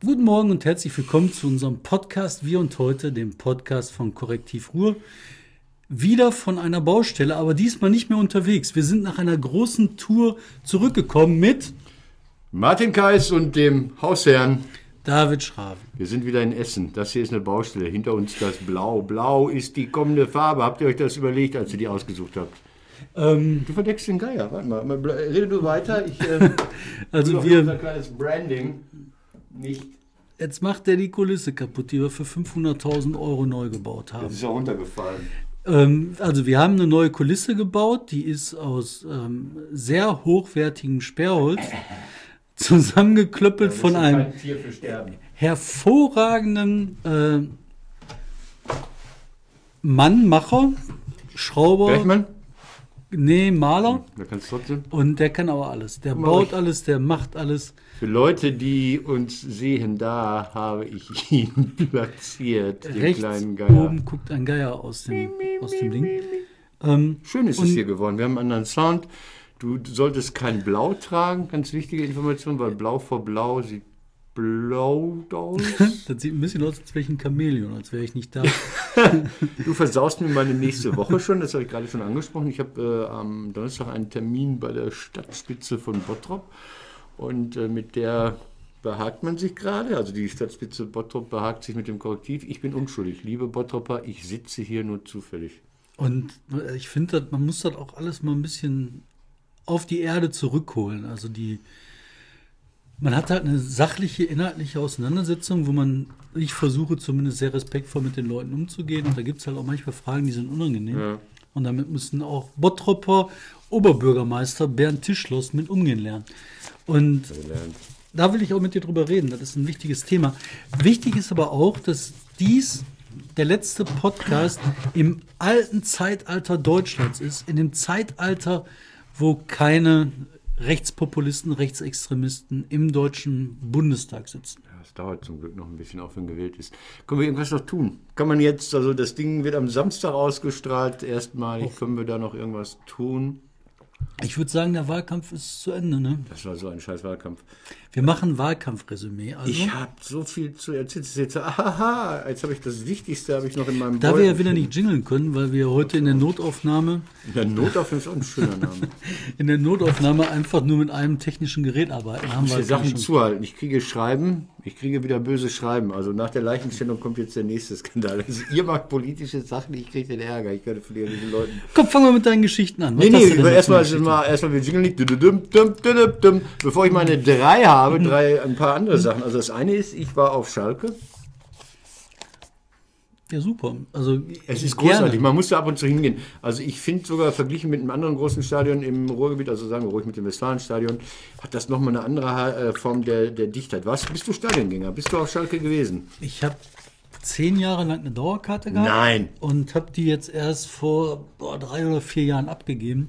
Guten Morgen und herzlich willkommen zu unserem Podcast Wir und heute, dem Podcast von Korrektiv Ruhr. Wieder von einer Baustelle, aber diesmal nicht mehr unterwegs. Wir sind nach einer großen Tour zurückgekommen mit Martin Kais und dem Hausherrn. David Schraven. Wir sind wieder in Essen. Das hier ist eine Baustelle. Hinter uns das Blau. Blau ist die kommende Farbe. Habt ihr euch das überlegt, als ihr die ausgesucht habt? Ähm, Du verdeckst den Geier. Warte mal. Rede du weiter. Ich, äh, also wir, unser kleines Branding nicht. jetzt macht der die Kulisse kaputt, die wir für 500.000 Euro neu gebaut haben. Das ist ja runtergefallen. Ähm, also wir haben eine neue Kulisse gebaut, die ist aus ähm, sehr hochwertigem Sperrholz zusammengeklöppelt von einem Kein Tier für Sterben. hervorragenden äh, Mannmacher, Schrauber, Bergmann? nee, Maler. Da kannst du trotzdem. Und der kann aber alles. Der mal, baut ich- alles, der macht alles. Für Leute, die uns sehen, da habe ich ihn platziert. Den Rechts kleinen Geier. oben guckt ein Geier aus dem, aus dem Ding. Ähm, Schön ist es hier geworden. Wir haben einen anderen Sound. Du solltest kein Blau tragen, ganz wichtige Information, weil Blau vor Blau sieht blau aus. das sieht ein bisschen aus, als wäre ich ein Chamäleon, als wäre ich nicht da. Du versaust mir meine nächste Woche schon, das habe ich gerade schon angesprochen. Ich habe äh, am Donnerstag einen Termin bei der Stadtspitze von Bottrop und äh, mit der behagt man sich gerade. Also die Stadtspitze Bottrop behagt sich mit dem Korrektiv. Ich bin unschuldig, liebe Bottropper, ich sitze hier nur zufällig. Und ich finde, man muss das auch alles mal ein bisschen auf die Erde zurückholen. Also die, man hat halt eine sachliche, inhaltliche Auseinandersetzung, wo man, ich versuche zumindest sehr respektvoll mit den Leuten umzugehen. Und da gibt es halt auch manchmal Fragen, die sind unangenehm. Ja. Und damit müssen auch Bottropper Oberbürgermeister Bernd Tischlos mit umgehen lernen. Und da will ich auch mit dir drüber reden. Das ist ein wichtiges Thema. Wichtig ist aber auch, dass dies der letzte Podcast im alten Zeitalter Deutschlands ist. In dem Zeitalter, wo keine Rechtspopulisten, Rechtsextremisten im Deutschen Bundestag sitzen. Ja, Es dauert zum Glück noch ein bisschen, auch wenn gewählt ist. Können wir irgendwas noch tun? Kann man jetzt, also das Ding wird am Samstag ausgestrahlt, erstmalig. Können wir da noch irgendwas tun? Ich würde sagen, der Wahlkampf ist zu Ende. Ne? Das war so ein scheiß Wahlkampf. Wir machen Wahlkampfresümee. Also, Ich habe so viel zu erzählen. Jetzt, aha, jetzt habe ich das Wichtigste habe ich noch in meinem da wir ja wieder nicht jingeln können, weil wir heute in der Notaufnahme Der Notaufnahme ist auch ein schöner Name. in der Notaufnahme einfach nur mit einem technischen Gerät arbeiten. Haben Ich wir muss dir Sachen zuhalten. Ich kriege Schreiben, ich kriege wieder böse Schreiben. Also nach der Leichenstellung kommt jetzt der nächste Skandal. Also ihr macht politische Sachen, ich kriege den Ärger. Ich kann von den Leuten. Komm, fangen wir mit deinen Geschichten an. Was Nee, nee, jetzt erstmal erstmal wir jingeln. Bevor ich meine drei habe, drei, ein paar andere Sachen. Also das eine ist, ich war auf Schalke. Ja, super. Also, Es ist gerne. großartig, man muss da ab und zu hingehen. Also ich finde sogar verglichen mit einem anderen großen Stadion im Ruhrgebiet, also sagen wir ruhig mit dem Westfalenstadion, hat das nochmal eine andere äh, Form der, der Dichtheit. Was? Bist du Stadiongänger? Bist du auf Schalke gewesen? Ich habe zehn Jahre lang eine Dauerkarte gehabt. Nein. Und habe die jetzt erst vor boah, drei oder vier Jahren abgegeben.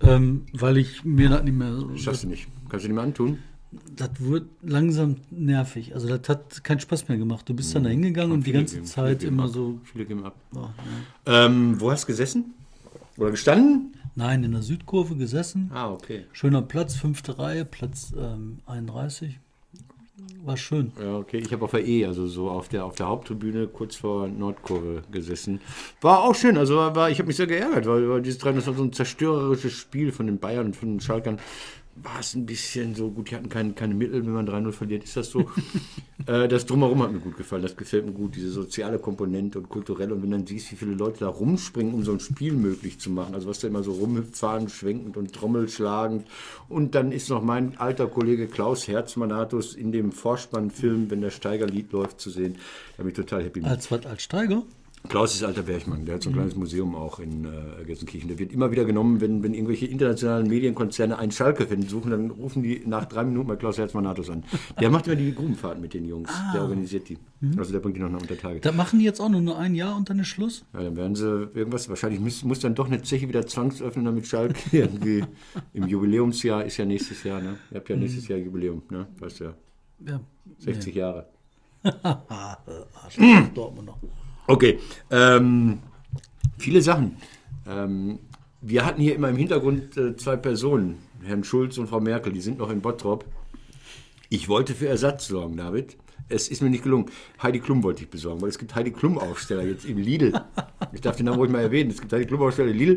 Ähm, weil ich mir das nicht mehr. Schaffst du nicht. Kannst du nicht mehr antun? Das wird langsam nervig. Also, das hat keinen Spaß mehr gemacht. Du bist dann da hingegangen und die ganze geben- Zeit immer ab. so. Viele geben ab. boah, ja. Ähm, wo hast du gesessen? Oder gestanden? Nein, in der Südkurve gesessen. Ah, okay. Schöner Platz, fünfte Reihe, Platz ähm, 31. War schön. Ja, okay. Ich habe auf der E, also so auf der, auf der Haupttribüne kurz vor Nordkurve gesessen. War auch schön. Also war, war ich habe mich sehr geärgert, weil, weil dieses 3 das war so ein zerstörerisches Spiel von den Bayern und von den Schalkern. War es ein bisschen so gut, die hatten keine, keine Mittel, wenn man 3-0 verliert, ist das so. äh, das Drumherum hat mir gut gefallen, das gefällt mir gut, diese soziale Komponente und kulturelle. Und wenn dann siehst, wie viele Leute da rumspringen, um so ein Spiel möglich zu machen, also was da immer so rumhüpft, fahren, schwenkend und trommelschlagend. Und dann ist noch mein alter Kollege Klaus Herzmanatus in dem Vorspannfilm, wenn der Steigerlied läuft, zu sehen. Da bin ich total happy. Als was? Als Steiger? Klaus ist alter Bergmann, der hat so ein kleines Museum auch in äh, Gelsenkirchen. Der wird immer wieder genommen, wenn, wenn irgendwelche internationalen Medienkonzerne einen Schalke-Fan suchen, dann rufen die nach drei Minuten bei Klaus Herzmann-Natus an. Der macht immer die Grubenfahrten mit den Jungs, der organisiert die. Also der bringt die noch nach Untertage. Da machen die jetzt auch nur, nur ein Jahr und dann ist Schluss? Ja, dann werden sie irgendwas, wahrscheinlich muss, muss dann doch eine Zeche wieder zwangsöffnen, damit Schalke irgendwie im Jubiläumsjahr ist ja nächstes Jahr, ne? Ihr habt ja nächstes Jahr Jubiläum, ne? Weißt du ja, Ja. 60 Jahre. Arsch, Dortmund noch. Okay, ähm, viele Sachen. Ähm, wir hatten hier immer im Hintergrund äh, zwei Personen, Herrn Schulz und Frau Merkel, die sind noch in Bottrop. Ich wollte für Ersatz sorgen, David. Es ist mir nicht gelungen. Heidi Klum wollte ich besorgen, weil es gibt Heidi Klum-Aufsteller jetzt im Lidl. Ich darf den Namen ruhig mal erwähnen. Es gibt Heidi Klum-Aufsteller im Lidl.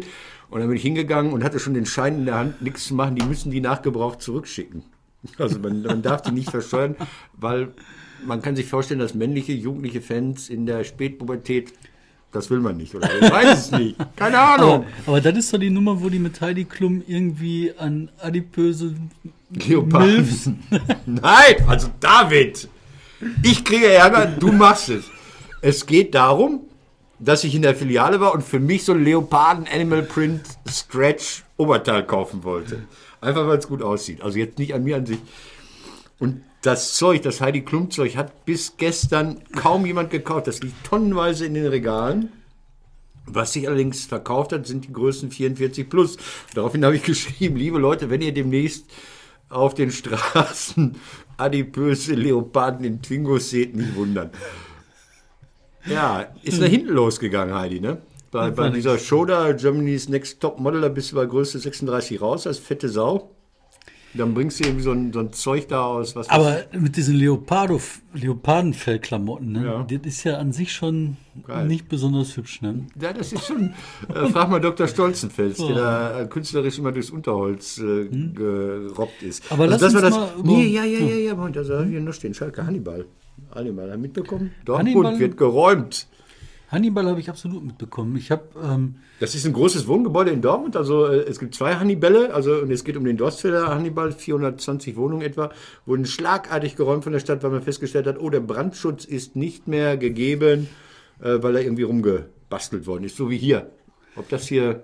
Und dann bin ich hingegangen und hatte schon den Schein in der Hand, nichts zu machen. Die müssen die nachgebraucht zurückschicken. Also man, man darf die nicht versteuern, weil man kann sich vorstellen, dass männliche, jugendliche Fans in der Spätpubertät das will man nicht, oder? Ich weiß es nicht. Keine Ahnung. Aber, aber das ist doch die Nummer, wo die mit Heidi Klum irgendwie an adipöse Leoparden. Nein, also David, ich kriege Ärger, du machst es. Es geht darum, dass ich in der Filiale war und für mich so ein Leoparden Animal Print Stretch Oberteil kaufen wollte. Einfach weil es gut aussieht. Also jetzt nicht an mir an sich. Und das Zeug, das Heidi Klum Zeug, hat bis gestern kaum jemand gekauft. Das liegt tonnenweise in den Regalen. Was sich allerdings verkauft hat, sind die Größen 44 plus. Daraufhin habe ich geschrieben, liebe Leute, wenn ihr demnächst auf den Straßen adipöse Leoparden in Twingos seht, nicht wundern. Ja, ist nach hinten losgegangen, Heidi, ne? Bei, bei dieser Show da, Germany's Next Top Model, da bist du bei Größe 36 raus, als fette Sau. Dann bringst du irgendwie so ein, so ein Zeug da aus, was Aber mit diesen Leopardo, Leopardenfellklamotten, ne? Ja. das ist ja an sich schon Geil. nicht besonders hübsch. Ne? Ja, das ist schon. Äh, frag mal Dr. Stolzenfels, der da äh, künstlerisch immer durchs Unterholz äh, gerobbt ist. Hm? Aber lass das uns das. mal nee, ja, ja, ja, ja. Moment, also haben wir noch stehen. Schalke Hannibal. Hannibal, haben mitbekommen? Dortmund Hannibal- wird geräumt. Hannibal habe ich absolut mitbekommen. Ich habe ähm, Das ist ein großes Wohngebäude in Dortmund. Also äh, es gibt zwei Hannibälle. Also und es geht um den Dorstfelder Hannibal. 420 Wohnungen etwa wurden schlagartig geräumt von der Stadt, weil man festgestellt hat, oh, der Brandschutz ist nicht mehr gegeben, äh, weil er irgendwie rumgebastelt worden ist. So wie hier. Ob das hier.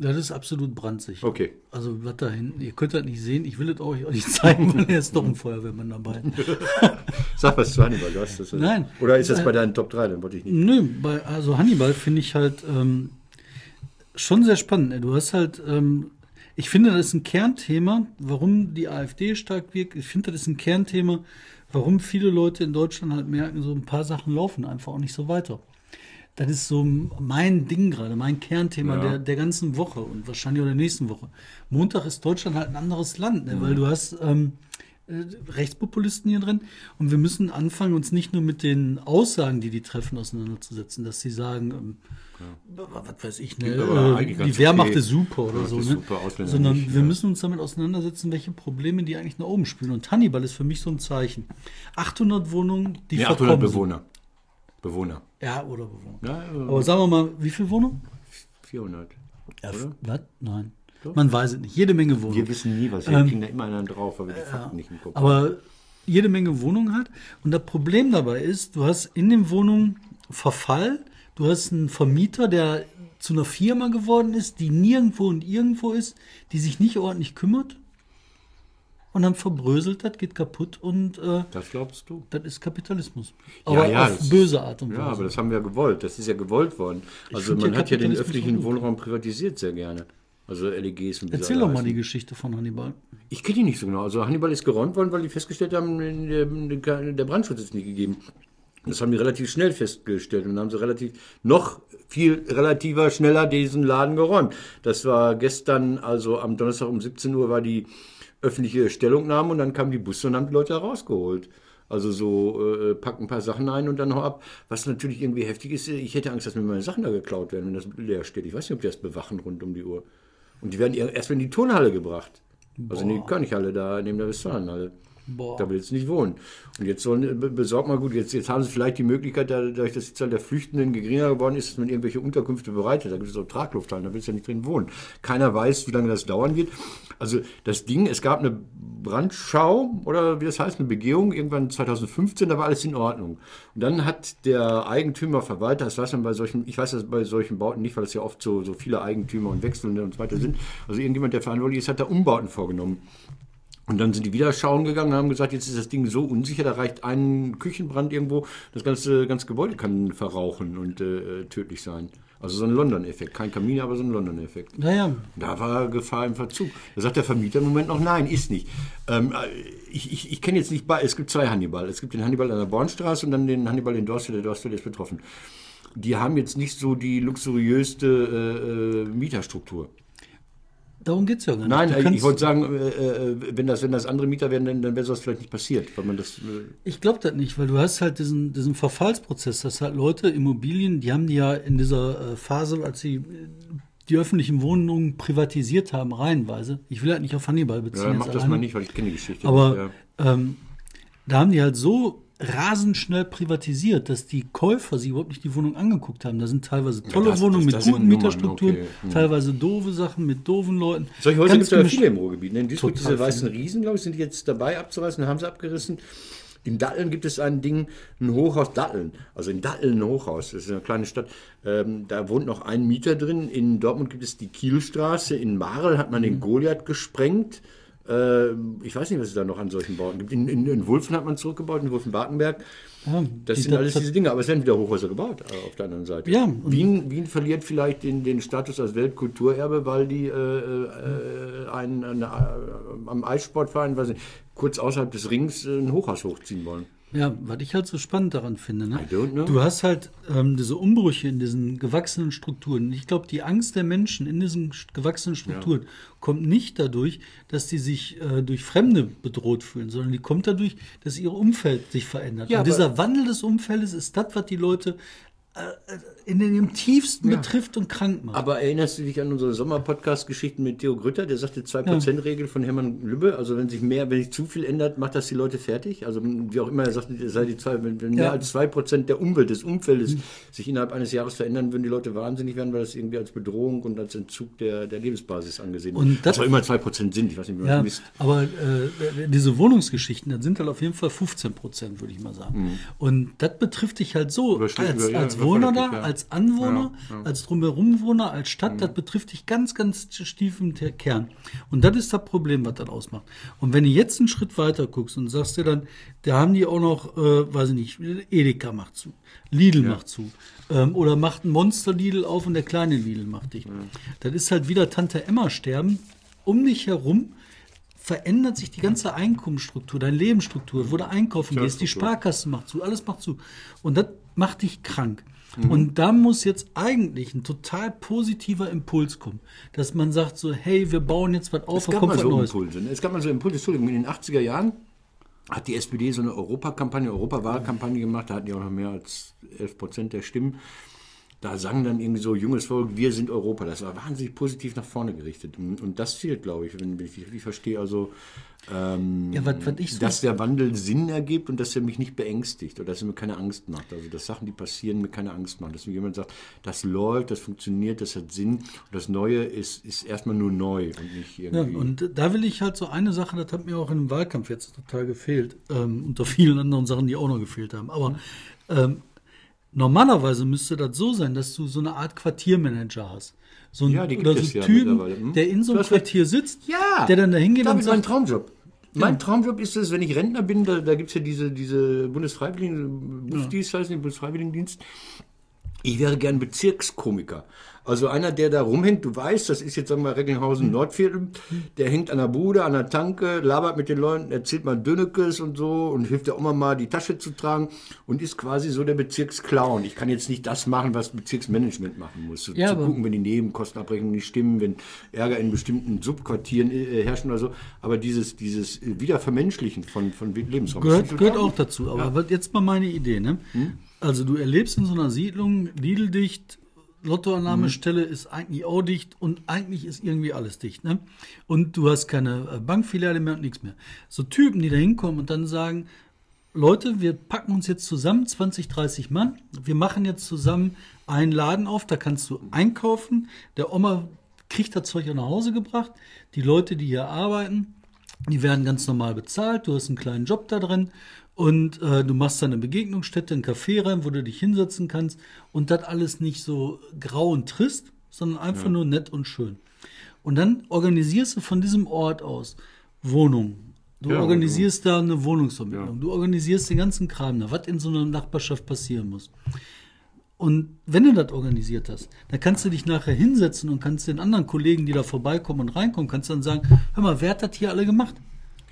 Das ist absolut brandsicher. Okay. Also was da hinten, ihr könnt das nicht sehen, ich will es euch auch nicht zeigen, weil er ist doch ein Feuerwehrmann dabei. Sag was zu Hannibal, du hast das. Nein. Oder ist das bei deinen Top 3? Dann wollte ich nicht. Nö, bei, also Hannibal finde ich halt ähm, schon sehr spannend. ne? Du hast halt, ähm, ich finde, das ist ein Kernthema, warum die AfD stark wirkt. Ich finde, das ist ein Kernthema, warum viele Leute in Deutschland halt merken, so ein paar Sachen laufen einfach auch nicht so weiter. Das ist so mein Ding gerade, mein Kernthema Ja. der, der ganzen Woche und wahrscheinlich auch der nächsten Woche. Montag ist Deutschland halt ein anderes Land, ne? weil du hast ähm, äh, Rechtspopulisten hier drin und wir müssen anfangen, uns nicht nur mit den Aussagen, die die treffen, auseinanderzusetzen, dass sie sagen, ähm, was weiß ich, ne, äh, die Wehrmacht okay. ist super oder so, ne? super, sondern nicht, wir ja. müssen uns damit auseinandersetzen, welche Probleme die eigentlich nach oben spülen. Und Hannibal ist für mich so ein Zeichen. 800 Wohnungen, die Nee, 800 verkommen sind. Bewohner. Bewohner. Ja, oder Bewohner. Ja, äh, Aber sagen wir mal, wie viele Wohnungen? 400. Ja, Oder? was? Nein. Man weiß es nicht. Jede Menge Wohnungen. Wir wissen nie, was wir Ähm, kriegen da immer einen drauf, weil wir die Fakten nicht im Kopf haben. Aber jede Menge Wohnungen hat. Und das Problem dabei ist, du hast in den Wohnungen Verfall, du hast einen Vermieter, der zu einer Firma geworden ist, die nirgendwo und irgendwo ist, die sich nicht ordentlich kümmert. Und dann verbröselt das, geht kaputt und äh, Das glaubst du? das ist Kapitalismus. Aber ja, auf das- böse Art und Weise. Ja, aber das haben wir gewollt. Das ist ja gewollt worden. Also man ja hat ja den öffentlichen. Wohnraum privatisiert sehr gerne. Also LEGs und Erzähl doch mal die Geschichte von Hannibal. Ich kenne die nicht so genau. Also Hannibal ist geräumt worden, weil die festgestellt haben, der Brandschutz ist nicht gegeben. Das haben die relativ schnell festgestellt und dann haben sie relativ noch viel relativer schneller diesen Laden geräumt. Das war gestern, also am Donnerstag um 17 Uhr war die öffentliche Stellungnahme und dann kamen die Busse und haben die Leute rausgeholt. Also so äh, packen ein paar Sachen ein und dann hau ab. Was natürlich irgendwie heftig ist, ich hätte Angst, dass mir meine Sachen da geklaut werden, wenn das leer steht. Ich weiß nicht, ob die das bewachen rund um die Uhr. Und die werden erst in die Turnhalle gebracht. Also in die Könighalle da neben der Westfalenhalle. Boah. Da willst du nicht wohnen. Und jetzt sollen, be- besorg mal gut, jetzt, jetzt haben sie vielleicht die Möglichkeit, da- dadurch, dass die Zahl der Flüchtenden geringer geworden ist, dass man irgendwelche Unterkünfte bereitet. Da gibt es auch Traglufthallen, da willst du ja nicht drin wohnen. Keiner weiß, wie lange das dauern wird. Also das Ding, es gab eine Brandschau oder wie das heißt, eine Begehung irgendwann 2015, da war alles in Ordnung. Und dann hat der Eigentümer, Verwalter, das weiß man bei solchen, ich weiß das bei solchen Bauten nicht, weil es ja oft so, so viele Eigentümer und Wechselnde und so weiter sind. Also irgendjemand, der verantwortlich ist, hat da Umbauten vorgenommen. Und dann sind die wieder schauen gegangen und haben gesagt, jetzt ist das Ding so unsicher, da reicht ein Küchenbrand irgendwo, das ganze, ganze Gebäude kann verrauchen und äh, tödlich sein. Also so ein London-Effekt. Kein Kamin, aber so ein London-Effekt. Naja, Da war Gefahr im Verzug. Da sagt der Vermieter im Moment noch, nein, ist nicht. Ähm, äh, ich ich, ich kenne jetzt nicht, bei- es gibt zwei Hannibal. Es gibt den Hannibal an der Bornstraße und dann den Hannibal in Dorstel. Der Dorstel ist betroffen. Die haben jetzt nicht so die luxuriöste äh, äh, Mieterstruktur. Darum geht es ja gar nicht. Nein, Du ich wollte sagen, äh, äh, wenn, das, wenn das andere Mieter wären, dann, dann wäre sowas vielleicht nicht passiert. Weil man das, äh, Ich glaube das nicht, weil du hast halt diesen, diesen Verfallsprozess, dass halt Leute, Immobilien, die haben die ja in dieser äh, Phase, als sie äh, die öffentlichen Wohnungen privatisiert haben, reihenweise. Ich will halt nicht auf Hannibal beziehen. ja, mach das alleine. mal nicht, weil ich kenne die Geschichte. Aber ja. ähm, da haben die halt so rasend schnell privatisiert, dass die Käufer sich überhaupt nicht die Wohnung angeguckt haben. Da sind teilweise tolle das- Wohnungen das- mit das sind guten Mieterstrukturen, okay. Hm. teilweise doofe Sachen mit doofen Leuten. Solche Häuser gibt es ja viele im Ruhrgebiet. ne? In Duisburg, diese weißen. Riesen, glaube ich, sind jetzt dabei abzureißen, haben sie abgerissen. In Datteln gibt es ein Ding, ein Hochhaus Datteln. Also in Datteln ein Hochhaus, das ist eine kleine Stadt. Ähm, da wohnt noch ein Mieter drin. In Dortmund gibt es die Kielstraße. In Marl hat man Mhm. den Goliath gesprengt. Ähm, ich weiß nicht, was es da noch an solchen Bauten gibt. In, in, in Wulfen hat man zurückgebaut, in Wulfen-Barkenberg. Ja, Das die- sind alles diese Dinge, aber es werden wieder Hochhäuser gebaut äh, auf der anderen Seite. Ja, Wien, Wien verliert vielleicht den, den Status als Weltkulturerbe, weil die äh, äh, einen, eine, äh, am Eissportverein, weiß nicht, kurz außerhalb des Rings äh, ein Hochhaus hochziehen wollen. Ja, was ich halt so spannend daran finde, ne? I don't know. du hast halt ähm, diese Umbrüche in diesen gewachsenen Strukturen. Ich glaube, die Angst der Menschen in diesen gewachsenen Strukturen kommt nicht dadurch, dass die sich äh, durch Fremde bedroht fühlen, sondern die kommt dadurch, dass ihr Umfeld sich verändert. Ja, Und dieser Wandel des Umfeldes ist das, was die Leute in dem tiefsten betrifft und krank macht. Aber erinnerst du dich an unsere Sommer-Podcast-Geschichten mit Theo Grütter? Der sagte 2%-Regel von Hermann Lübbe. Also wenn sich mehr, wenn sich zu viel ändert, macht das die Leute fertig. Also wie auch immer, er sagte, sei die zwei, wenn, mehr Ja. als 2% der Umwelt, des Umfeldes sich innerhalb eines Jahres verändern, würden die Leute wahnsinnig werden, weil das irgendwie als Bedrohung und als Entzug der, der Lebensbasis angesehen wird. Und das- Was auch immer 2% sind, ich weiß nicht, wie man Ja, das misst. aber äh, diese Wohnungsgeschichten, das sind halt auf jeden Fall 15 Prozent, würde ich mal sagen. Und das betrifft dich halt so als, über- ja, als Wohner da, ja. als Anwohner, als Drumherumwohner, als Stadt, das betrifft dich ganz, ganz stief im Kern. Und das ist das Problem, was das ausmacht. Und wenn du jetzt einen Schritt weiter guckst und sagst dir dann, da haben die auch noch, äh, weiß ich nicht, Edeka macht zu, Lidl macht zu. Ähm, oder macht ein Monster Lidl auf und der kleine Lidl macht dich. Das ist halt wieder Tante Emma sterben. Um dich herum verändert sich die ganze Einkommensstruktur, deine Lebensstruktur, wo du einkaufen gehst, die Sparkasse macht zu, alles macht zu. Und das macht dich krank. Mhm. Und da muss jetzt eigentlich ein total positiver Impuls kommen, dass man sagt so, hey, wir bauen jetzt was auf, Es gab mal so Neues. Impulse. ne? Es gab mal so Impulse, Entschuldigung, in den 80er Jahren hat die SPD so eine Europakampagne, Europawahlkampagne gemacht, da hatten die auch noch mehr als 11 Prozent der Stimmen. Da sang dann irgendwie so junges Volk, wir sind Europa. Das war wahnsinnig positiv nach vorne gerichtet. Und das fehlt, glaube ich, wenn, wenn ich richtig verstehe. Also, ähm, Ja, was ich so dass der Wandel Sinn ergibt und dass er mich nicht beängstigt oder dass er mir keine Angst macht. Also, dass Sachen, die passieren, mir keine Angst machen. Dass mir jemand sagt, das läuft, das funktioniert, das hat Sinn. Und das Neue ist, ist erstmal nur neu und nicht Ja, irgendwie. und da will ich halt so eine Sache, das hat mir auch im Wahlkampf jetzt total gefehlt, ähm, unter vielen anderen Sachen, die auch noch gefehlt haben. Aber ähm, normalerweise müsste das so sein, dass du so eine Art Quartiermanager hast. So ein, Ja, die gibt oder so ja Typen, hm? der in so einem. Quartier sitzt, Ja, der dann da hingeht und David, mein sagt, Traumjob. Mein Traumjob ist es, wenn ich Rentner bin, da, da gibt es ja diese, diese Bundesfreiwilligen, heißt nicht, Bundesfreiwilligendienst. Ich wäre gern Bezirkskomiker. Also einer, der da rumhängt, du weißt, das ist jetzt, sagen wir mal, Recklinghausen Nordviertel, der hängt an der Bude, an der Tanke, labert mit den Leuten, erzählt mal Dönnekes und so und hilft der Oma mal, die Tasche zu tragen und ist quasi so der Bezirksclown. Ich kann jetzt nicht das machen, was Bezirksmanagement machen muss. So, Ja, zu gucken, wenn die Nebenkostenabrechnungen nicht stimmen, wenn Ärger in bestimmten Subquartieren äh, herrschen oder so. Aber dieses, dieses äh, Wiedervermenschlichen von, von Lebensraum. Gehört, gehört auch dazu. Aber was jetzt mal meine Idee, ne? Also du erlebst in so einer Siedlung, Lidl-dicht, Lottoannahmestelle ist eigentlich auch dicht und eigentlich ist irgendwie alles dicht, ne? Und du hast keine äh, Bankfiliale mehr und nichts mehr. So Typen, die da hinkommen und dann sagen, Leute, wir packen uns jetzt zusammen, 20, 30 Mann, wir machen jetzt zusammen einen Laden auf, da kannst du einkaufen, der Oma kriegt das Zeug nach Hause gebracht, die Leute, die hier arbeiten, die werden ganz normal bezahlt, du hast einen kleinen Job da drin und äh, du machst da eine Begegnungsstätte, ein Café rein, wo du dich hinsetzen kannst und das alles nicht so grau und trist, sondern einfach nur nett und schön. Und dann organisierst du von diesem Ort aus Wohnungen. Du Ja, organisierst da eine Wohnungsvermittlung. Du organisierst den ganzen Kram da, was in so einer Nachbarschaft passieren muss. Und wenn du das organisiert hast, dann kannst du dich nachher hinsetzen und kannst den anderen Kollegen, die da vorbeikommen und reinkommen, kannst dann sagen, hör mal, wer hat das hier alle gemacht?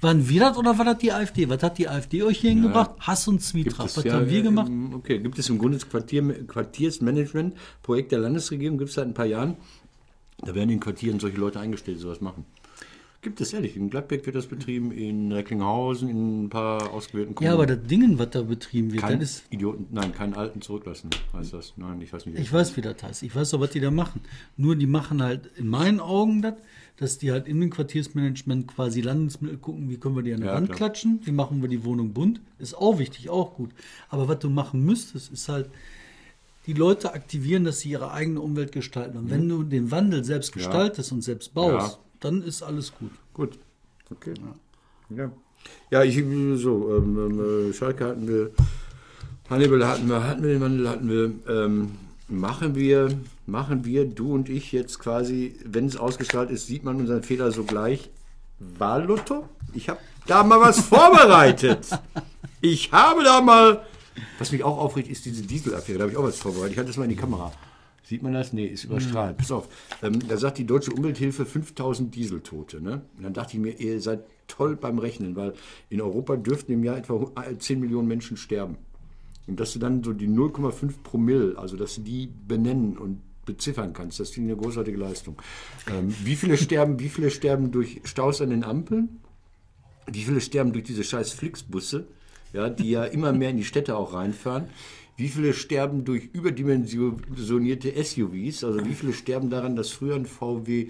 Waren wir das oder war das die AfD? Was hat die AfD euch hier hingebracht? Hass und Zwietracht. Was ja, haben wir gemacht? Okay, gibt es im Grunde das Quartier, Quartiersmanagement, Projekt der Landesregierung, gibt es seit ein paar Jahren. Da werden in Quartieren solche Leute eingestellt, die sowas machen. Gibt es ehrlich. In Gladbeck wird das betrieben, in Recklinghausen, in ein paar ausgewählten Ja, aber das Dingen, was da betrieben wird, kein ist. Idioten, nein, keinen Alten zurücklassen, heißt das. Nein, ich weiß nicht. Ich weiß, wie das heißt. Ich weiß auch, was die da machen. Nur die machen halt in meinen Augen das, dass die halt in dem Quartiersmanagement quasi Landesmittel gucken, wie können wir die an die Ja, Wand klar. klatschen, wie machen wir die Wohnung bunt. Ist auch wichtig, auch gut. Aber was du machen müsstest, ist halt die Leute aktivieren, dass sie ihre eigene Umwelt gestalten. Und wenn du den Wandel selbst gestaltest und selbst baust, Ja. dann ist alles gut. Gut. Okay. Ja. Ja, ich so, ähm, ähm, äh, Schalke hatten wir, Hannibal hatten wir, hatten wir den Wandel, hatten wir, ähm, machen wir, machen wir, du und ich jetzt quasi, wenn es ausgestrahlt ist, sieht man unseren Fehler sogleich. Wahllotto? Ich habe da mal was vorbereitet. Ich habe da mal, was mich auch aufregt, ist diese Dieselaffäre, da habe ich auch was vorbereitet. Ich halte das mal in die Kamera. Sieht man das? Nee, ist überstrahlt. Pass auf. Ähm, da sagt die Deutsche Umwelthilfe 5000 Dieseltote. Ne? Und dann dachte ich mir, ihr seid toll beim Rechnen, weil in Europa dürften im Jahr etwa 10 Millionen Menschen sterben. Und dass du dann so die 0,5 Promille, also dass du die benennen und beziffern kannst, das ich eine großartige Leistung. Ähm, wie viele sterben, wie viele sterben durch Staus an den Ampeln? Wie viele sterben durch diese scheiß Flixbusse, ja, die ja immer mehr in die Städte auch reinfahren? Wie viele sterben durch überdimensionierte SUVs? Also wie viele sterben daran, dass früher ein VW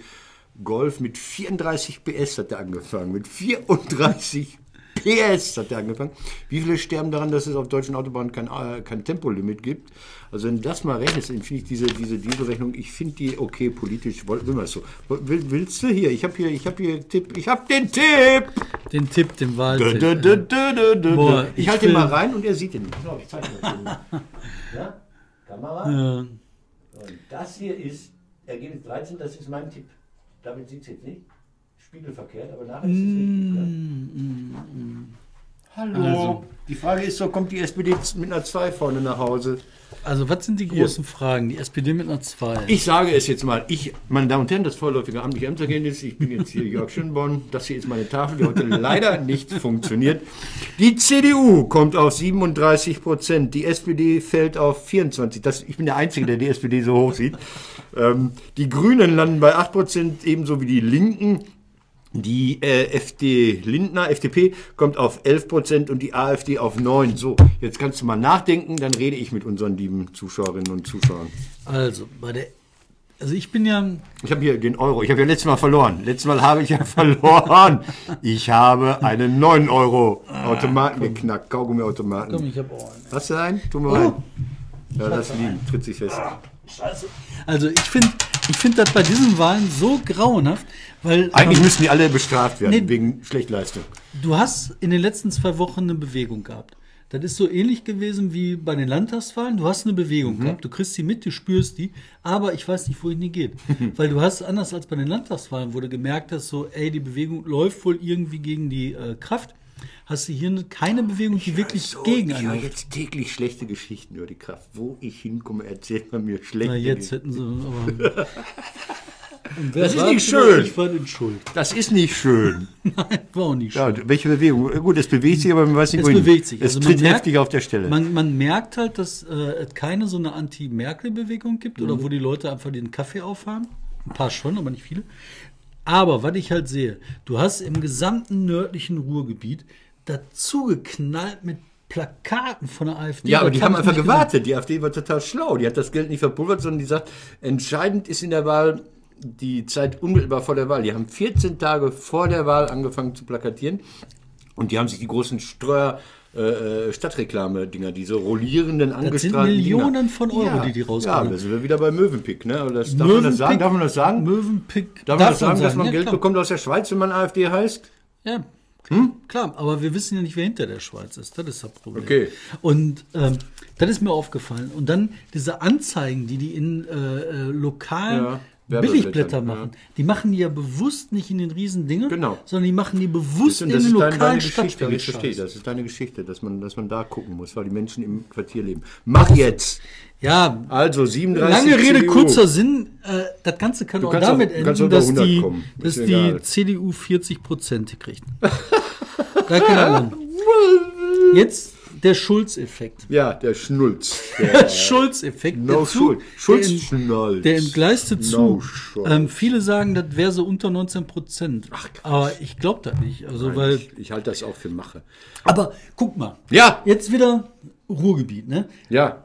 Golf mit 34 PS hat er angefangen, mit 34 PS hat er angefangen. Wie viele sterben daran, dass es auf deutschen Autobahnen kein, äh, kein Tempolimit gibt? Also wenn du das mal rechnest, dann finde ich diese, diese Dieselrechnung, ich finde die okay politisch, will, will man so. Will, willst du hier? Ich habe hier, ich habe hier Tipp, ich habe den Tipp. Den Tipp, den Wahltipp. dö, dö, dö, dö, dö. Boah, ich ich halte ihn mal rein und er sieht ihn nicht. So, ich zeige ihn mal. Ja? Kamera. Ja. Und das hier ist Ergebnis 13, das ist mein Tipp. Damit sieht es jetzt nicht. Spiegelverkehrt, aber nachher ist es richtig. Ne? Hallo. Also- die Frage ist so, kommt die SPD mit einer 2 vorne nach Hause? Also, was sind die großen Fragen? Die SPD mit einer 2. Ich sage es jetzt mal. Ich, meine Damen und Herren, das vorläufige amtliche Ämterkenntnis. Ich bin jetzt hier Jörg Schönborn. Das hier ist meine Tafel, die heute leider nicht funktioniert. Die CDU kommt auf 37 Prozent. Die SPD fällt auf 24. Das, ich bin der Einzige, der die SPD so hoch sieht. Ähm, die Grünen landen bei 8 Prozent, ebenso wie die Linken. Die äh, FD Lindner, FDP, kommt auf 11 Prozent und die AfD auf 9. So, jetzt kannst du mal nachdenken, dann rede ich mit unseren lieben Zuschauerinnen und Zuschauern. Also, bei der. Also, ich bin ja. Ich habe hier den Euro. Ich habe ja letztes Mal verloren. Letztes Mal habe ich ja verloren. Ich habe einen 9 Euro Automaten geknackt. Kaugummiautomaten. Komm, ich habe auch einen. Hast du einen? Tu mal rein. Ja, das liegen. Tritt sich fest. Also, ich finde ich find das bei diesen Wahlen so grauenhaft, weil. Eigentlich ähm, müssten die alle bestraft werden Nee. wegen Schlechtleistung. Du hast in den letzten zwei Wochen eine Bewegung gehabt. Das ist so ähnlich gewesen wie bei den Landtagswahlen. Du hast eine Bewegung Mhm. gehabt, du kriegst sie mit, du spürst die, aber ich weiß nicht, wohin die geht. Weil du hast, anders als bei den Landtagswahlen, wo du gemerkt hast, so, ey, die Bewegung läuft wohl irgendwie gegen die äh, Kraft, hast du hier ne- keine Bewegung, die wirklich So, gegen ich höre jetzt täglich schlechte Geschichten über die Kraft. Wo ich hinkomme, erzählt man mir schlechte Na, jetzt Geschichten. hätten sie aber. Das ist nicht schön. Ich war in Schuld. Das ist nicht schön. Nein, war auch nicht schön. Ja, welche Bewegung? Gut, es bewegt sich, aber man weiß nicht, Es wohin. bewegt sich. Es Also tritt merkt- heftig auf der Stelle. Man, man merkt halt, dass äh, es keine so eine Anti-Merkel-Bewegung gibt Mhm. oder wo die Leute einfach den Kaffee aufhaben. Ein paar schon, aber nicht viele. Aber was ich halt sehe, du hast im gesamten nördlichen Ruhrgebiet dazu geknallt mit Plakaten von der AfD. Ja, aber die haben einfach gewartet. Die AfD war total schlau. Die hat das Geld nicht verpulvert, sondern die sagt, entscheidend ist in der Wahl die Zeit unmittelbar vor der Wahl. Die haben 14 Tage vor der Wahl angefangen zu plakatieren und die haben sich die großen Streuer äh, äh, Stadtreklame-Dinger, diese rollierenden, sind angestrahlten Millionen Dinger. von Euro, die die Ja, rauskommen. da sind wir wieder bei Mövenpick. Ne? Das, darf man das sagen? Darf man das sagen? Möwenpick. Darf man das sagen, dass man ja, Geld klar. bekommt aus der Schweiz, wenn man AfD heißt? Ja, klar, klar, aber wir wissen ja nicht, wer hinter der Schweiz ist. Das ist das Problem. Okay. Und ähm, das ist mir aufgefallen. Und dann diese Anzeigen, die die in äh, äh, lokalen Ja, Billigblätter ja. machen, die machen die ja bewusst nicht in den riesen Dingen, Genau. sondern die machen die bewusst in den lokalen deine Stadtteil. verstehe ich, das ist deine Geschichte, dass man, dass man da gucken muss, weil die Menschen im Quartier leben. Mach jetzt! Ja, Also 37 lange Rede, CDU. kurzer Sinn. Äh, das Ganze kann auch damit auch- enden, dass 100 die, kommen. dass Ist die egal. CDU 40 Prozent kriegt. Gar keine Ahnung. Jetzt der Schulz-Effekt. Ja, der Schnulz. Der Schulz-Effekt. No der Zug, Schuld. Schulz der, in, der entgleiste No Zug. Schulz. ähm, viele sagen, das wäre so unter 19 Prozent. Aber ich glaube das nicht. Also, weil, ich, ich halte das auch für Mache. aber guck mal. Ja. Jetzt wieder Ruhrgebiet, ne? Ja.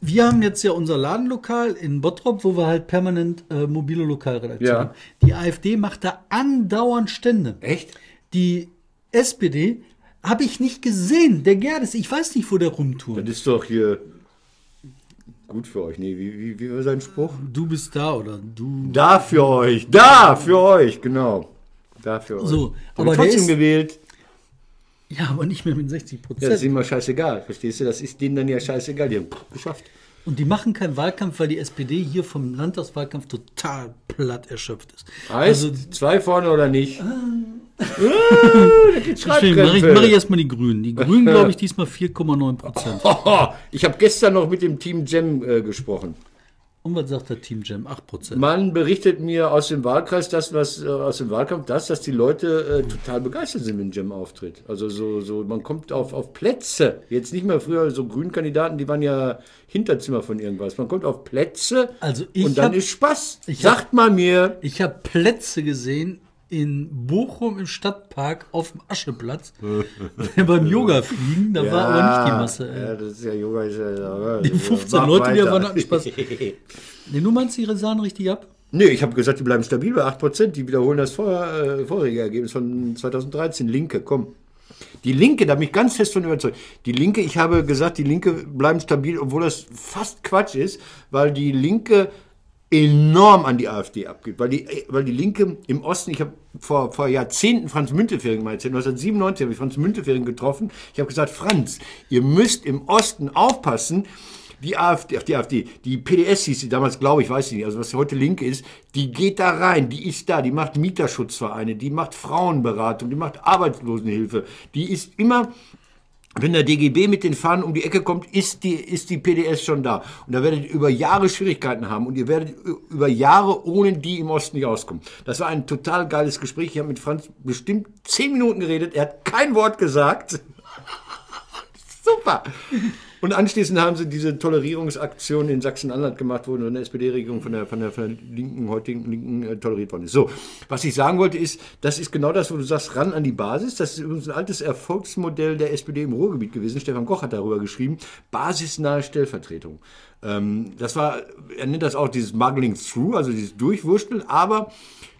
Wir haben jetzt ja unser Ladenlokal in Bottrop, wo wir halt permanent äh, mobile Lokalredaktion Ja. haben. Die AfD macht da andauernd Stände. Echt? Die SPD habe ich nicht gesehen. Der Gerdes, ich weiß nicht, wo der rumtut. Das ist doch hier gut für euch. Nee, wie, wie, wie war sein Spruch? Du bist da oder du. Da für euch. Da für euch, genau. Da für euch. So, Hab aber trotzdem ist- gewählt. Ja, aber nicht mehr mit 60 Ja, das ist Prozent. ihm mal scheißegal. Verstehst du? Das ist denen dann ja scheißegal. Die haben geschafft. Und die machen keinen Wahlkampf, weil die SPD hier vom Landtagswahlkampf total platt erschöpft ist. Heißt, Also, zwei vorne oder nicht? deswegen mache ich, mach ich erstmal die Grünen. Die Grünen, glaube ich, diesmal 4,9 Prozent. Ich habe gestern noch mit dem Team Jam äh, gesprochen. Und was sagt der Team Jam? 8 Prozent. Man berichtet mir aus dem Wahlkreis, das, was äh, aus dem Wahlkampf, das, dass die Leute äh, total begeistert sind, wenn Jam auftritt. Also so, so, man kommt auf, auf Plätze. Jetzt nicht mehr früher so Grünkandidaten, die waren ja Hinterzimmer von irgendwas. Man kommt auf Plätze Also ich und dann hab- ist Spaß. ich hab- Sagt mal mir. Ich habe Plätze gesehen in Bochum im Stadtpark auf dem Ascheplatz. beim Yoga fliegen, da war aber nicht die Masse. Ey. Ja, das ist ja Yoga. Ist ja, Die 15 Leute, die da waren, hatten Spaß. Nee, du meinst, ihre sahen richtig ab? Nee, ich habe gesagt, die bleiben stabil bei 8%. Die wiederholen das vor, äh, vorherige Ergebnis von 2013. Linke, komm. Die Linke, da bin ich ganz fest von überzeugt. Die Linke, ich habe gesagt, die Linke bleiben stabil, obwohl das fast Quatsch ist, weil die Linke enorm an die AfD abgibt. Weil die, weil die Linke im Osten, ich habe vor, vor Jahrzehnten Franz Müntefering mal erzählt, 1997 habe ich Franz Müntefering getroffen. Ich habe gesagt, Franz, ihr müsst im Osten aufpassen, die AfD, die AfD, die PDS hieß sie damals, glaube ich, weiß ich nicht, also was heute Linke ist, die geht da rein, die ist da, die macht Mieterschutzvereine, die macht Frauenberatung, die macht Arbeitslosenhilfe, die ist immer, wenn der DGB mit den Fahnen um die Ecke kommt, ist die, ist die PDS schon da. Und da werdet ihr über Jahre Schwierigkeiten haben und ihr werdet über Jahre ohne die im Osten nicht auskommen. Das war ein total geiles Gespräch. Ich habe mit Franz bestimmt zehn Minuten geredet. Er hat kein Wort gesagt. Super. Und anschließend haben sie diese Tolerierungsaktion in Sachsen-Anhalt gemacht, wo eine SPD-Regierung von der, von, der, von der linken, heutigen Linken äh, toleriert worden ist. So, was ich sagen wollte ist, das ist genau das, wo du sagst, ran an die Basis. Das ist übrigens ein altes Erfolgsmodell der SPD im Ruhrgebiet gewesen. Stefan Koch hat darüber geschrieben. Basisnahe Stellvertretung. Ähm, das war, er nennt das auch dieses Muggling Through, also dieses Durchwursteln, aber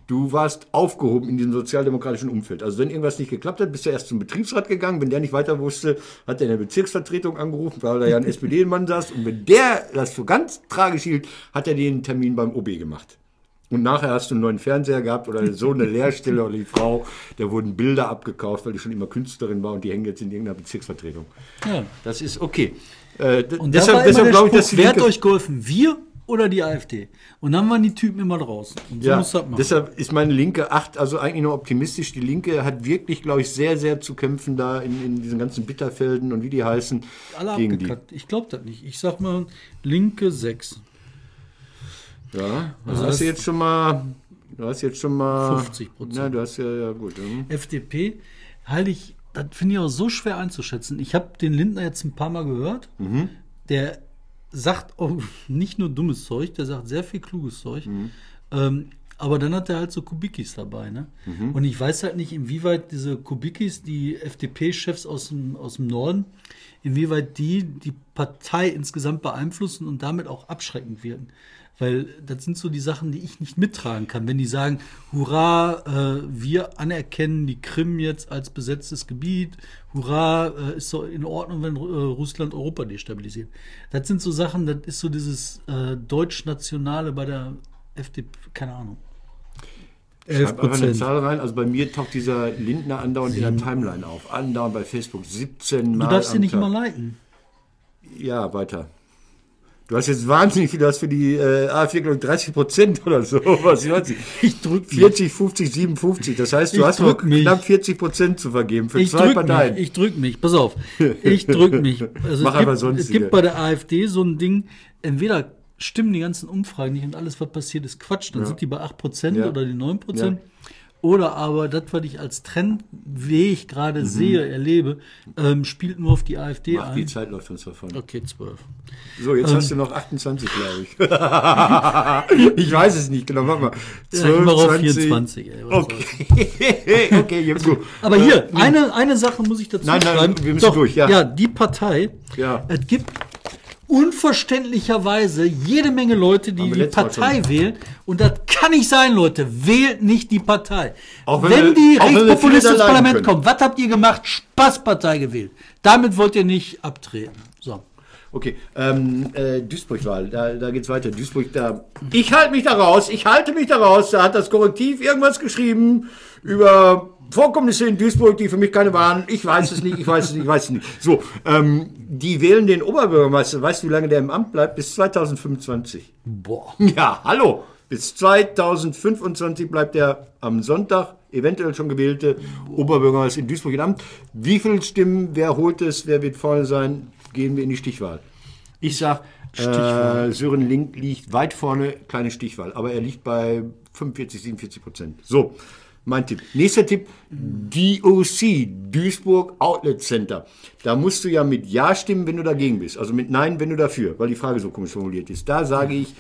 Du warst aufgehoben in diesem sozialdemokratischen Umfeld. Also wenn irgendwas nicht geklappt hat, bist du erst zum Betriebsrat gegangen. Wenn der nicht weiter wusste, hat er in der Bezirksvertretung angerufen, weil da ja ein SPD-Mann saß. Und wenn der das für ganz tragisch hielt, hat er den Termin beim OB gemacht. Und nachher hast du einen neuen Fernseher gehabt oder so eine Lehrstelle oder die Frau, da wurden Bilder abgekauft, weil die schon immer Künstlerin war und die hängen jetzt in irgendeiner Bezirksvertretung. Ja. Das ist okay. Äh, Und deshalb deshalb glaube ich, dass wer hat euch geholfen, wir oder die AfD? Und dann waren die Typen immer draußen. Und so Ja, muss das machen. deshalb ist meine Linke 8, also eigentlich nur optimistisch. Die Linke hat wirklich, glaube ich, sehr, sehr zu kämpfen da in, in diesen ganzen Bitterfelden und wie die heißen. Alle gegen die. Ich glaube das nicht. Ich sag mal, linke 6. Ja, Also hast du jetzt schon mal, du hast jetzt schon mal 50%. Ja, du hast ja, ja gut. hm. FDP halte ich, das finde ich auch so schwer einzuschätzen. Ich habe den Lindner jetzt ein paar Mal gehört. Mhm. Der sagt auch nicht nur dummes Zeug, der sagt sehr viel kluges Zeug. Mhm. Ähm, aber dann hat er halt so Kubikis dabei. Ne? Mhm. Und ich weiß halt nicht, inwieweit diese Kubikis, die FDP-Chefs aus dem, aus dem Norden, inwieweit die die Partei insgesamt beeinflussen und damit auch abschreckend wirken. Weil das sind so die Sachen, die ich nicht mittragen kann. Wenn die sagen, hurra, äh, wir anerkennen die Krim jetzt als besetztes Gebiet, hurra, äh, ist doch in Ordnung, wenn äh, Russland Europa destabilisiert. Das sind so Sachen, das ist so dieses äh, Deutsch-Nationale bei der FDP, keine Ahnung. Schreib einfach eine Zahl rein. Also bei mir taucht dieser Lindner andauernd in der Timeline auf. Andauernd bei Facebook. 17 Mal. Du darfst sie am nicht Tag. immer liken. Ja, weiter. Du hast jetzt wahnsinnig viel, du hast für die äh, AfD, glaube ich, 30 Prozent oder so. Was, ich drück mich. 40, 50, 57. Das heißt, du Ich hast nur mich. knapp 40 Prozent zu vergeben für Ich zwei Parteien. mich, ich drück mich, pass auf. Ich drück mich. Also Mach es, gibt, sonstige. es gibt bei der AfD so ein Ding, entweder stimmen die ganzen Umfragen nicht und alles, was passiert, ist Quatsch, dann Ja. sind die bei 8% Ja. oder die 9%. Oder aber das, was ich als Trendweg gerade sehe, erlebe, ähm, spielt nur auf die AfD Mhm. Ach, die ein. Zeit läuft uns davon. Okay, 12. So, jetzt hast du noch 28, glaube ich. ich weiß es nicht genau. Warte mal. Ja, immer auf 24. Ey. Okay, okay, jetzt gut. Aber hier, eine, eine Sache muss ich dazu Nein, nein, schreiben. wir müssen durch, ja. Ja, die Partei. Ja. Es gibt unverständlicherweise jede Menge Leute, die die Partei wählen. Und das kann nicht sein, Leute. Wählt nicht die Partei. Auch wenn wenn wir- die Rechtspopulisten ins Parlament können. kommen, was habt ihr gemacht? Spaßpartei gewählt. Damit wollt ihr nicht abtreten. So. Okay, ähm, äh, Duisburg-Wahl, da, da geht's weiter. Duisburg, da. Ich halte mich da raus, ich halte mich da raus. Da hat das Korrektiv irgendwas geschrieben über Vorkommnisse in Duisburg, die für mich keine waren. Ich weiß es nicht, ich weiß es nicht, ich weiß es nicht. So, ähm, die wählen den Oberbürgermeister. Weißt du, wie lange der im Amt bleibt? Bis 2025. Boah. Ja, hallo. Bis 2025 bleibt er am Sonntag eventuell schon gewählte Oberbürgermeister in Duisburg in Amt. Wie viele Stimmen, wer holt es, wer wird vorne sein, gehen wir in die Stichwahl. Ich sag, äh, Sören Link liegt weit vorne, kleine Stichwahl, aber er liegt bei 45, 47 Prozent. So, mein Tipp. Nächster Tipp, DOC, Duisburg Outlet Center. Da musst du ja mit Ja stimmen, wenn du dagegen bist. Also mit Nein, wenn du dafür, weil die Frage so komisch formuliert ist. Da sage ich,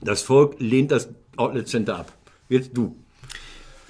das Volk lehnt das Outlet Center ab. Jetzt du.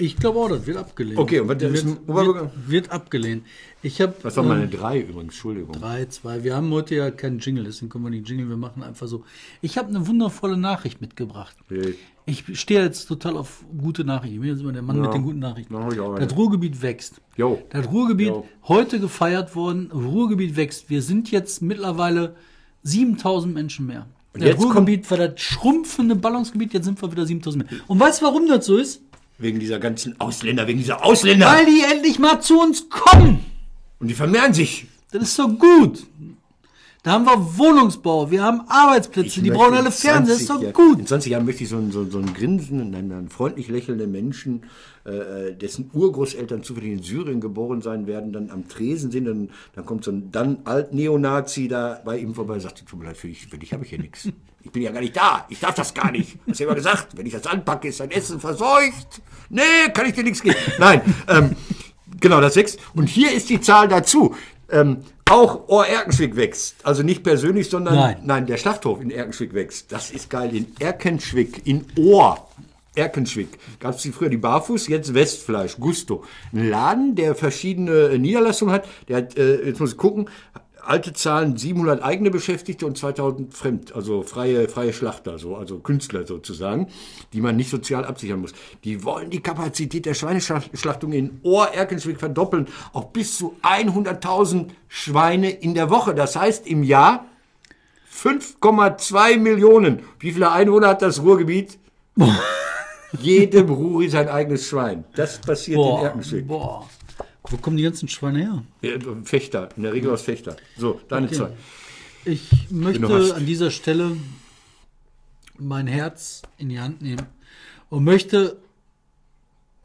Ich glaube auch, das wird abgelehnt. Okay, und was ist wird, wird, wird abgelehnt. Ich habe Was war meine drei übrigens? Entschuldigung. 3, 2. Wir haben heute ja keinen Jingle, deswegen können wir nicht jingle. Wir machen einfach so. Ich habe eine wundervolle Nachricht mitgebracht. Okay. Ich stehe jetzt total auf gute Nachrichten. Ich bin jetzt immer der Mann mit den guten Nachrichten. Ja, hab ich auch eine. Das Ruhrgebiet wächst. Jo. Das Ruhrgebiet, Jo. heute gefeiert worden, Ruhrgebiet wächst. Wir sind jetzt mittlerweile 7000 Menschen mehr. Das jetzt Ruhrgebiet war das schrumpfende Ballungsgebiet, jetzt sind wir wieder 7000 mehr. Und weißt du, warum das so ist? Wegen dieser ganzen Ausländer, wegen dieser Ausländer. Weil die endlich mal zu uns kommen. Und die vermehren sich. Das ist so gut. Da haben wir Wohnungsbau, wir haben Arbeitsplätze, die möchte brauchen alle Fernseher, das ist 20 doch gut. In 20 Jahren möchte ich so einen, so, so einen grinsenden, einen, einen freundlich lächelnden Menschen, äh, dessen Urgroßeltern zufällig in Syrien geboren sein werden, dann am Tresen sind, dann, dann kommt so ein dann Alt-Neonazi da bei ihm vorbei und sagt, tut mir leid, für dich, für dich habe ich hier nichts. Ich bin ja gar nicht da, ich darf das gar nicht. Hast du ja immer gesagt, wenn ich das anpacke, ist dein Essen verseucht. Nee, kann ich dir nichts geben. Nein, ähm, genau, das wächst. Und hier ist die Zahl dazu. Ähm, auch Ohr-Erkenschwick wächst. Also nicht persönlich, sondern Nein. Nein, der Schlachthof in Erkenschwick wächst. Das ist geil. In Erkenschwick, in Ohr. Erkenschwick. Gab es die früher die Barfuß, jetzt Westfleisch, Gusto. Ein Laden, der verschiedene Niederlassungen hat. Der hat, äh, jetzt muss ich gucken, alte Zahlen, 700 eigene Beschäftigte und 2000 fremd, also freie, freie Schlachter, so, also Künstler sozusagen, die man nicht sozial absichern muss. Die wollen die Kapazität der Schweineschlachtung in Ohr-Erkenschwick verdoppeln, auch bis zu 100.000 Schweine in der Woche. Das heißt im Jahr 5,2 Millionen. Wie viele Einwohner hat das Ruhrgebiet? Jedem Ruri sein eigenes Schwein. Das passiert in Boah, Erkenschwick. boah. Wo kommen die ganzen Schweine her? Ja, Fechter, in der Regel aus Fechter. So, deine Okay. zwei. Ich möchte an dieser Stelle mein Herz in die Hand nehmen und möchte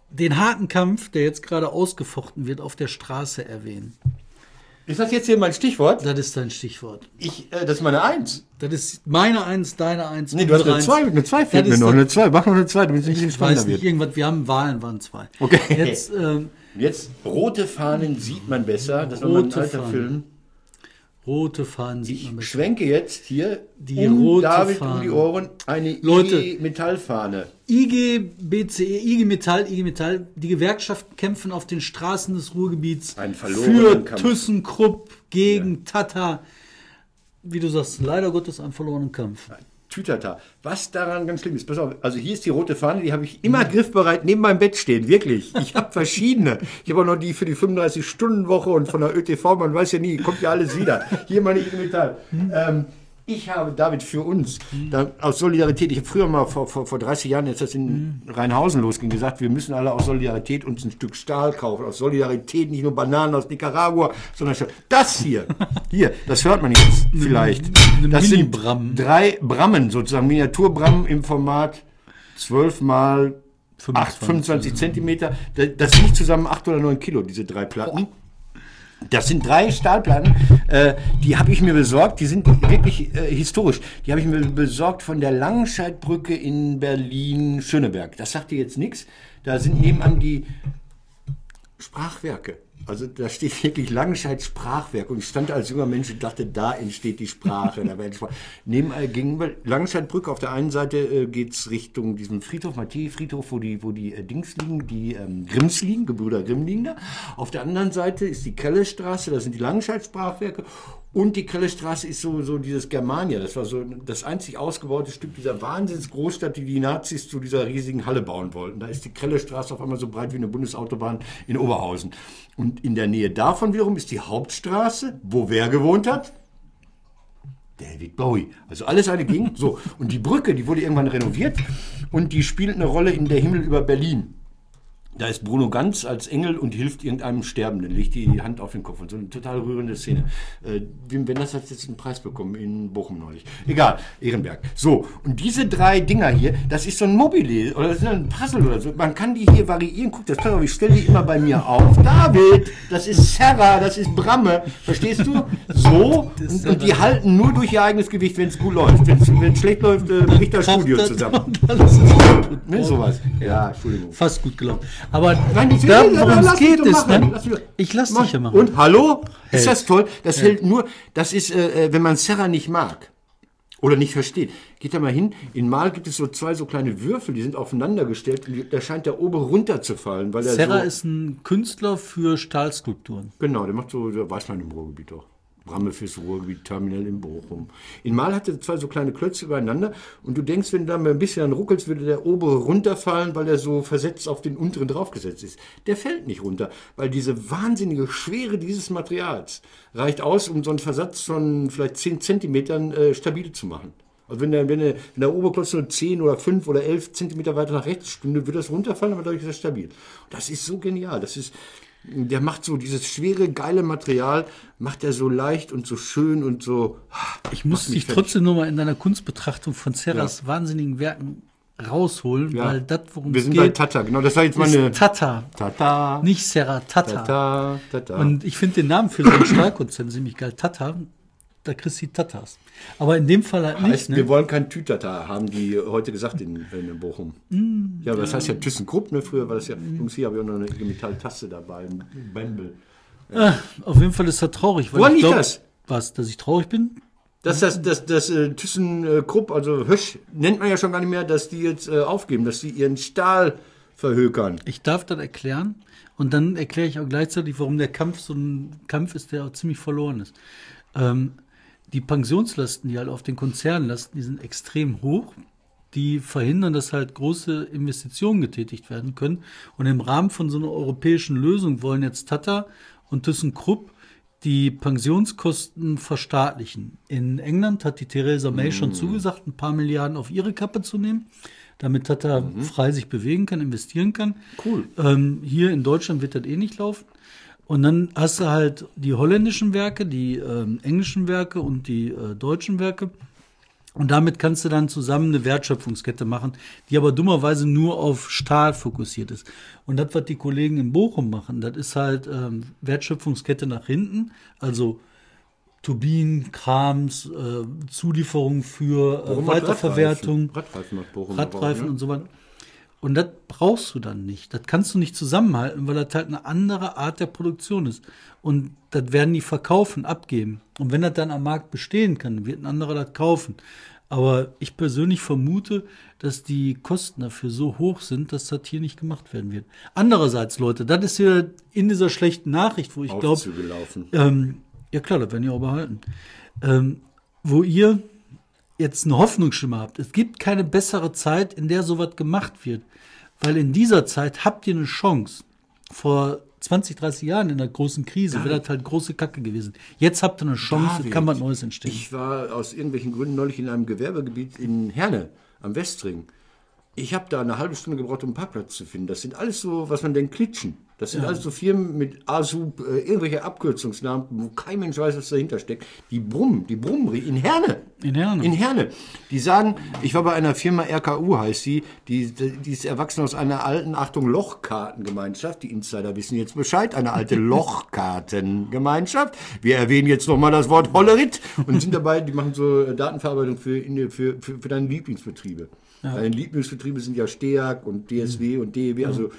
den harten Kampf, der jetzt gerade ausgefochten wird, auf der Straße erwähnen. Ist das jetzt hier mein Stichwort? Das ist dein Stichwort. Ich, äh, das ist meine Eins. Das ist meine Eins, deine Eins. Nee, du hast eine Zwei, Eins. eine Zwei fehlt mir noch. Eine Zwei, mach noch eine Zwei, damit es weiß spannender nicht, wird. irgendwas, wir haben Wahlen, waren zwei. Okay. Jetzt, ähm, Jetzt, rote Fahnen sieht man besser. Das war mal ein Rote alter Fahnen. Film. rote Fahnen sieht man Ich besser. schwenke jetzt hier Die um rote David um Fahne. die Ohren eine Leute. IG Metallfahne. IG, BCE, IG Metall, IG Metall, die Gewerkschaften kämpfen auf den Straßen des Ruhrgebiets für Kampf. ThyssenKrupp gegen Tata. Wie du sagst, leider Gottes einen verlorenen Kampf. Tütata. Was daran ganz schlimm ist, pass auf, also hier ist die rote Fahne, die habe ich immer griffbereit neben meinem Bett stehen, wirklich. Ich habe verschiedene. Ich habe auch noch die für die 35-Stunden-Woche und von der ÖTV, man weiß ja nie, kommt ja alles wieder. Hier meine IG Metall. Ähm, ich habe David für uns, da, aus Solidarität, ich habe früher mal vor, vor, vor 30 Jahren, jetzt das in Rheinhausen losging, gesagt, wir müssen alle aus Solidarität uns ein Stück Stahl kaufen. Aus Solidarität nicht nur Bananen aus Nicaragua, sondern das hier, hier, das hört man jetzt vielleicht. Das sind drei Brammen, sozusagen Miniaturbrammen im Format 12 mal 8, 25 Zentimeter. Das, das wiegt zusammen 8 oder 9 Kilo, diese drei Platten. Das sind drei Stahlplatten, äh, die habe ich mir besorgt, die sind wirklich äh, historisch. Die habe ich mir besorgt von der Langenscheidbrücke in Berlin-Schöneberg. Das sagt dir jetzt nichts. da sind nebenan die Sprachwerke. Also da steht wirklich Langenscheid Sprachwerk und ich stand als junger Mensch und dachte, da entsteht die Sprache. da werden Sprache. Neben äh, gegenüber Langenscheidbrücke auf der einen Seite äh, geht's Richtung diesen Friedhof, Matthäi-Friedhof, wo die, wo die äh, Dings liegen, die ähm, Grimms liegen, Gebrüder Grimm liegen da. Auf der anderen Seite ist die Kellestraße, da sind die Langenscheid Sprachwerke und die Kellestraße ist so, dieses Germania. Das war so das einzig ausgebaute Stück dieser Wahnsinnsgroßstadt, die die Nazis zu dieser riesigen Halle bauen wollten. Da ist die Kellestraße auf einmal so breit wie eine Bundesautobahn in Oberhausen. Und in der Nähe davon wiederum ist die Hauptstraße, wo wer gewohnt hat? David Bowie. Also alles eine ging. So. Und die Brücke, die wurde irgendwann renoviert und die spielt eine Rolle in Der Himmel über Berlin. Da ist Bruno Ganz als Engel und hilft irgendeinem Sterbenden, legt die Hand auf den Kopf und so eine total rührende Szene. Äh, Wim Wenders hat jetzt einen Preis bekommen in Bochum neulich. Egal, Ehrenberg. So, und diese drei Dinger hier, das ist so ein Mobile oder das ist ein Puzzle oder so. Man kann die hier variieren. Guck, das auf, ich stelle die immer bei mir auf. David, das ist Serra, das ist Bramme. Verstehst du? So, und, und die halten nur durch ihr eigenes Gewicht, wenn es gut läuft. Wenn es schlecht läuft, äh, bricht das Studio zusammen. Ne, sowas. Ja, Entschuldigung. Fast gut gelaufen. Aber Nein, da, worum es geht, ist, ne? Lass ich lass Mach. dich ja machen. Und hallo? Ist Hält. das toll? Das hält nur, das ist, äh, äh, wenn man Serra nicht mag oder nicht versteht. Geht da mal hin. In Mal gibt es so zwei so kleine Würfel, die sind aufeinander gestellt. und Da scheint der obere runterzufallen, weil er Serra so, ist ein Künstler für Stahlskulpturen. Genau, der macht so, der weiß man im Ruhrgebiet auch. Bramme fürs Ruhrgebiet, Terminal in Bochum. In Mal hatte zwei so kleine Klötze übereinander und du denkst, wenn du da mal ein bisschen ruckelst, würde der obere runterfallen, weil er so versetzt auf den unteren draufgesetzt ist. Der fällt nicht runter, weil diese wahnsinnige Schwere dieses Materials reicht aus, um so einen Versatz von vielleicht 10 Zentimetern äh, stabil zu machen. Also wenn der, wenn der, wenn der Oberklotz nur 10 oder 5 oder 11 Zentimeter weiter nach rechts stünde, würde das runterfallen, aber dadurch ist er stabil. Das ist so genial. Das ist, der macht so dieses schwere, geile Material, macht er so leicht und so schön und so. Ich muss dich trotzdem nur mal in deiner Kunstbetrachtung von Serras wahnsinnigen Werken rausholen, Ja. weil das, worum Wir es sind bei geht, Tata, genau. Das war jetzt meine. Tata. Tata. Nicht Serra, Tata. Tata. Tata. Und ich finde den Namen für so einen Stahlkonzern ziemlich geil. Tata, da kriegst du die Tatas. Aber in dem Fall halt nicht. heißt, Ne? wir wollen kein Tütata, haben die heute gesagt in, in Bochum. Mm, ja, aber das heißt ja ThyssenKrupp, ne? Früher war das ja. Jungs, hier habe ich auch noch eine Metall-Taste dabei, ein Bämbel. Ah, auf jeden Fall ist das traurig. Weil Woran ich liegt das? Was, dass ich traurig bin? Das, das, das, das äh, ThyssenKrupp, also Hösch, nennt man ja schon gar nicht mehr, dass die jetzt äh, aufgeben, dass die ihren Stahl verhökern. Ich darf das erklären. Und dann erkläre ich auch gleichzeitig, warum der Kampf so ein Kampf ist, der auch ziemlich verloren ist. Ähm, die Pensionslasten, die halt auf den Konzernen lasten, die sind extrem hoch. Die verhindern, dass halt große Investitionen getätigt werden können. Und im Rahmen von so einer europäischen Lösung wollen jetzt Tata und ThyssenKrupp die Pensionskosten verstaatlichen. In England hat die Theresa May schon zugesagt, ein paar Milliarden auf ihre Kappe zu nehmen, damit Tata frei sich bewegen kann, investieren kann. Cool. Ähm, hier in Deutschland wird das eh nicht laufen. Und dann hast du halt die holländischen Werke, die ähm, englischen Werke und die äh, deutschen Werke. Und damit kannst du dann zusammen eine Wertschöpfungskette machen, die aber dummerweise nur auf Stahl fokussiert ist. Und das, was die Kollegen in Bochum machen, das ist halt ähm, Wertschöpfungskette nach hinten, also Turbinen, Krams, äh, Zulieferung für äh, Bochum hat Weiterverwertung. Radreifen. Radreifen Bochum Radreifen auch, und so weiter. Und das brauchst du dann nicht. Das kannst du nicht zusammenhalten, weil das halt eine andere Art der Produktion ist. Und das werden die verkaufen, abgeben. Und wenn das dann am Markt bestehen kann, wird ein anderer das kaufen. Aber ich persönlich vermute, dass die Kosten dafür so hoch sind, dass das hier nicht gemacht werden wird. Andererseits, Leute, das ist ja in dieser schlechten Nachricht, wo ich glaube, ähm, ja klar, das werden die auch behalten. Ähm, wo ihr jetzt eine Hoffnungsstimme habt. Es gibt keine bessere Zeit, in der sowas gemacht wird. Weil in dieser Zeit habt ihr eine Chance. Vor 20, 30 Jahren in der großen Krise wäre das halt große Kacke gewesen. Jetzt habt ihr eine Chance, David, kann was Neues entstehen. Ich war aus irgendwelchen Gründen neulich in einem Gewerbegebiet in Herne am Westring. Ich habe da eine halbe Stunde gebraucht, um einen Parkplatz zu finden. Das sind alles so, was man denkt, Klitschen. Das sind alles so Firmen mit ASUB, äh, irgendwelche Abkürzungsnamen, wo kein Mensch weiß, was dahinter steckt. Die brummen, die brummen in Herne. In Herne. In Herne. Die sagen, ich war bei einer Firma RKU, heißt sie, die, die ist erwachsen aus einer alten, Achtung, Lochkartengemeinschaft. Die Insider wissen jetzt Bescheid, eine alte Lochkartengemeinschaft. Wir erwähnen jetzt nochmal das Wort Hollerit und sind dabei, die machen so äh, Datenverarbeitung für, für, für, für deine Lieblingsbetriebe. Deine Lieblingsbetriebe sind ja STEAG und DSW und DEW, also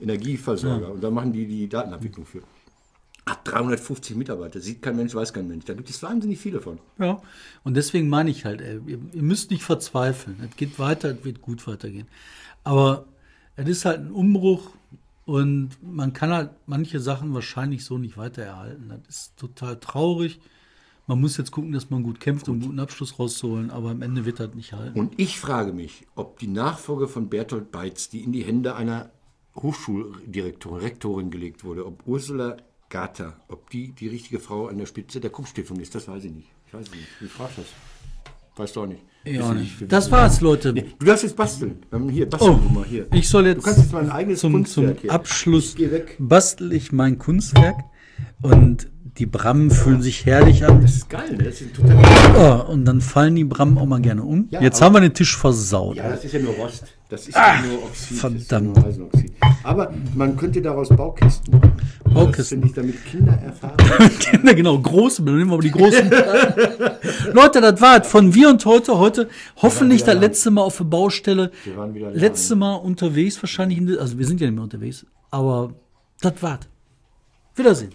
Energieversorger. Und da machen die die Datenabwicklung für. Hat 350 Mitarbeiter, sieht kein Mensch, weiß kein Mensch. Da gibt es wahnsinnig viele von. Ja, und deswegen meine ich halt, ey, ihr, ihr müsst nicht verzweifeln. Es geht weiter, es wird gut weitergehen. Aber es ist halt ein Umbruch und man kann halt manche Sachen wahrscheinlich so nicht weiter erhalten. Das ist total traurig. Man muss jetzt gucken, dass man gut kämpft, um einen guten Abschluss rauszuholen, aber am Ende wird das nicht halten. Und ich frage mich, ob die Nachfolge von Bertolt Beitz, die in die Hände einer Hochschuldirektorin, Rektorin gelegt wurde, ob Ursula Gata, ob die die richtige Frau an der Spitze der Kuppstiftung ist, das weiß ich nicht. Ich weiß nicht. Wie fragst du das? Weißt du auch nicht. Ja, Wissen nicht. wir Das war's, Leute. nicht. Du darfst jetzt basteln. Hier, basteln Oh, mal hier. ich soll jetzt, Du kannst jetzt mal ein eigenes zum, zum Kunstwerk hier. Abschluss Ich bastel ich mein Kunstwerk und die Brammen fühlen sich herrlich an. Das ist geil, ne? Das ist total. Oh, und dann fallen die Brammen auch mal gerne um. Ja, Jetzt haben wir den Tisch versaut. Ja, das ist ja nur Rost. Das ist ja nur Oxid. verdammt. Das nur Eisenoxid. Aber man könnte daraus Baukisten machen. Das Baukisten. finde ich, damit Kinder erfahren. Kinder, genau, große, dann nehmen wir aber die großen. Leute, das war's. Von wir und heute, heute hoffentlich das letzte Mal auf der Baustelle. Wir waren wieder. Letzte Mal unterwegs wahrscheinlich, also wir sind ja nicht mehr unterwegs, aber das war's. Wiedersehen.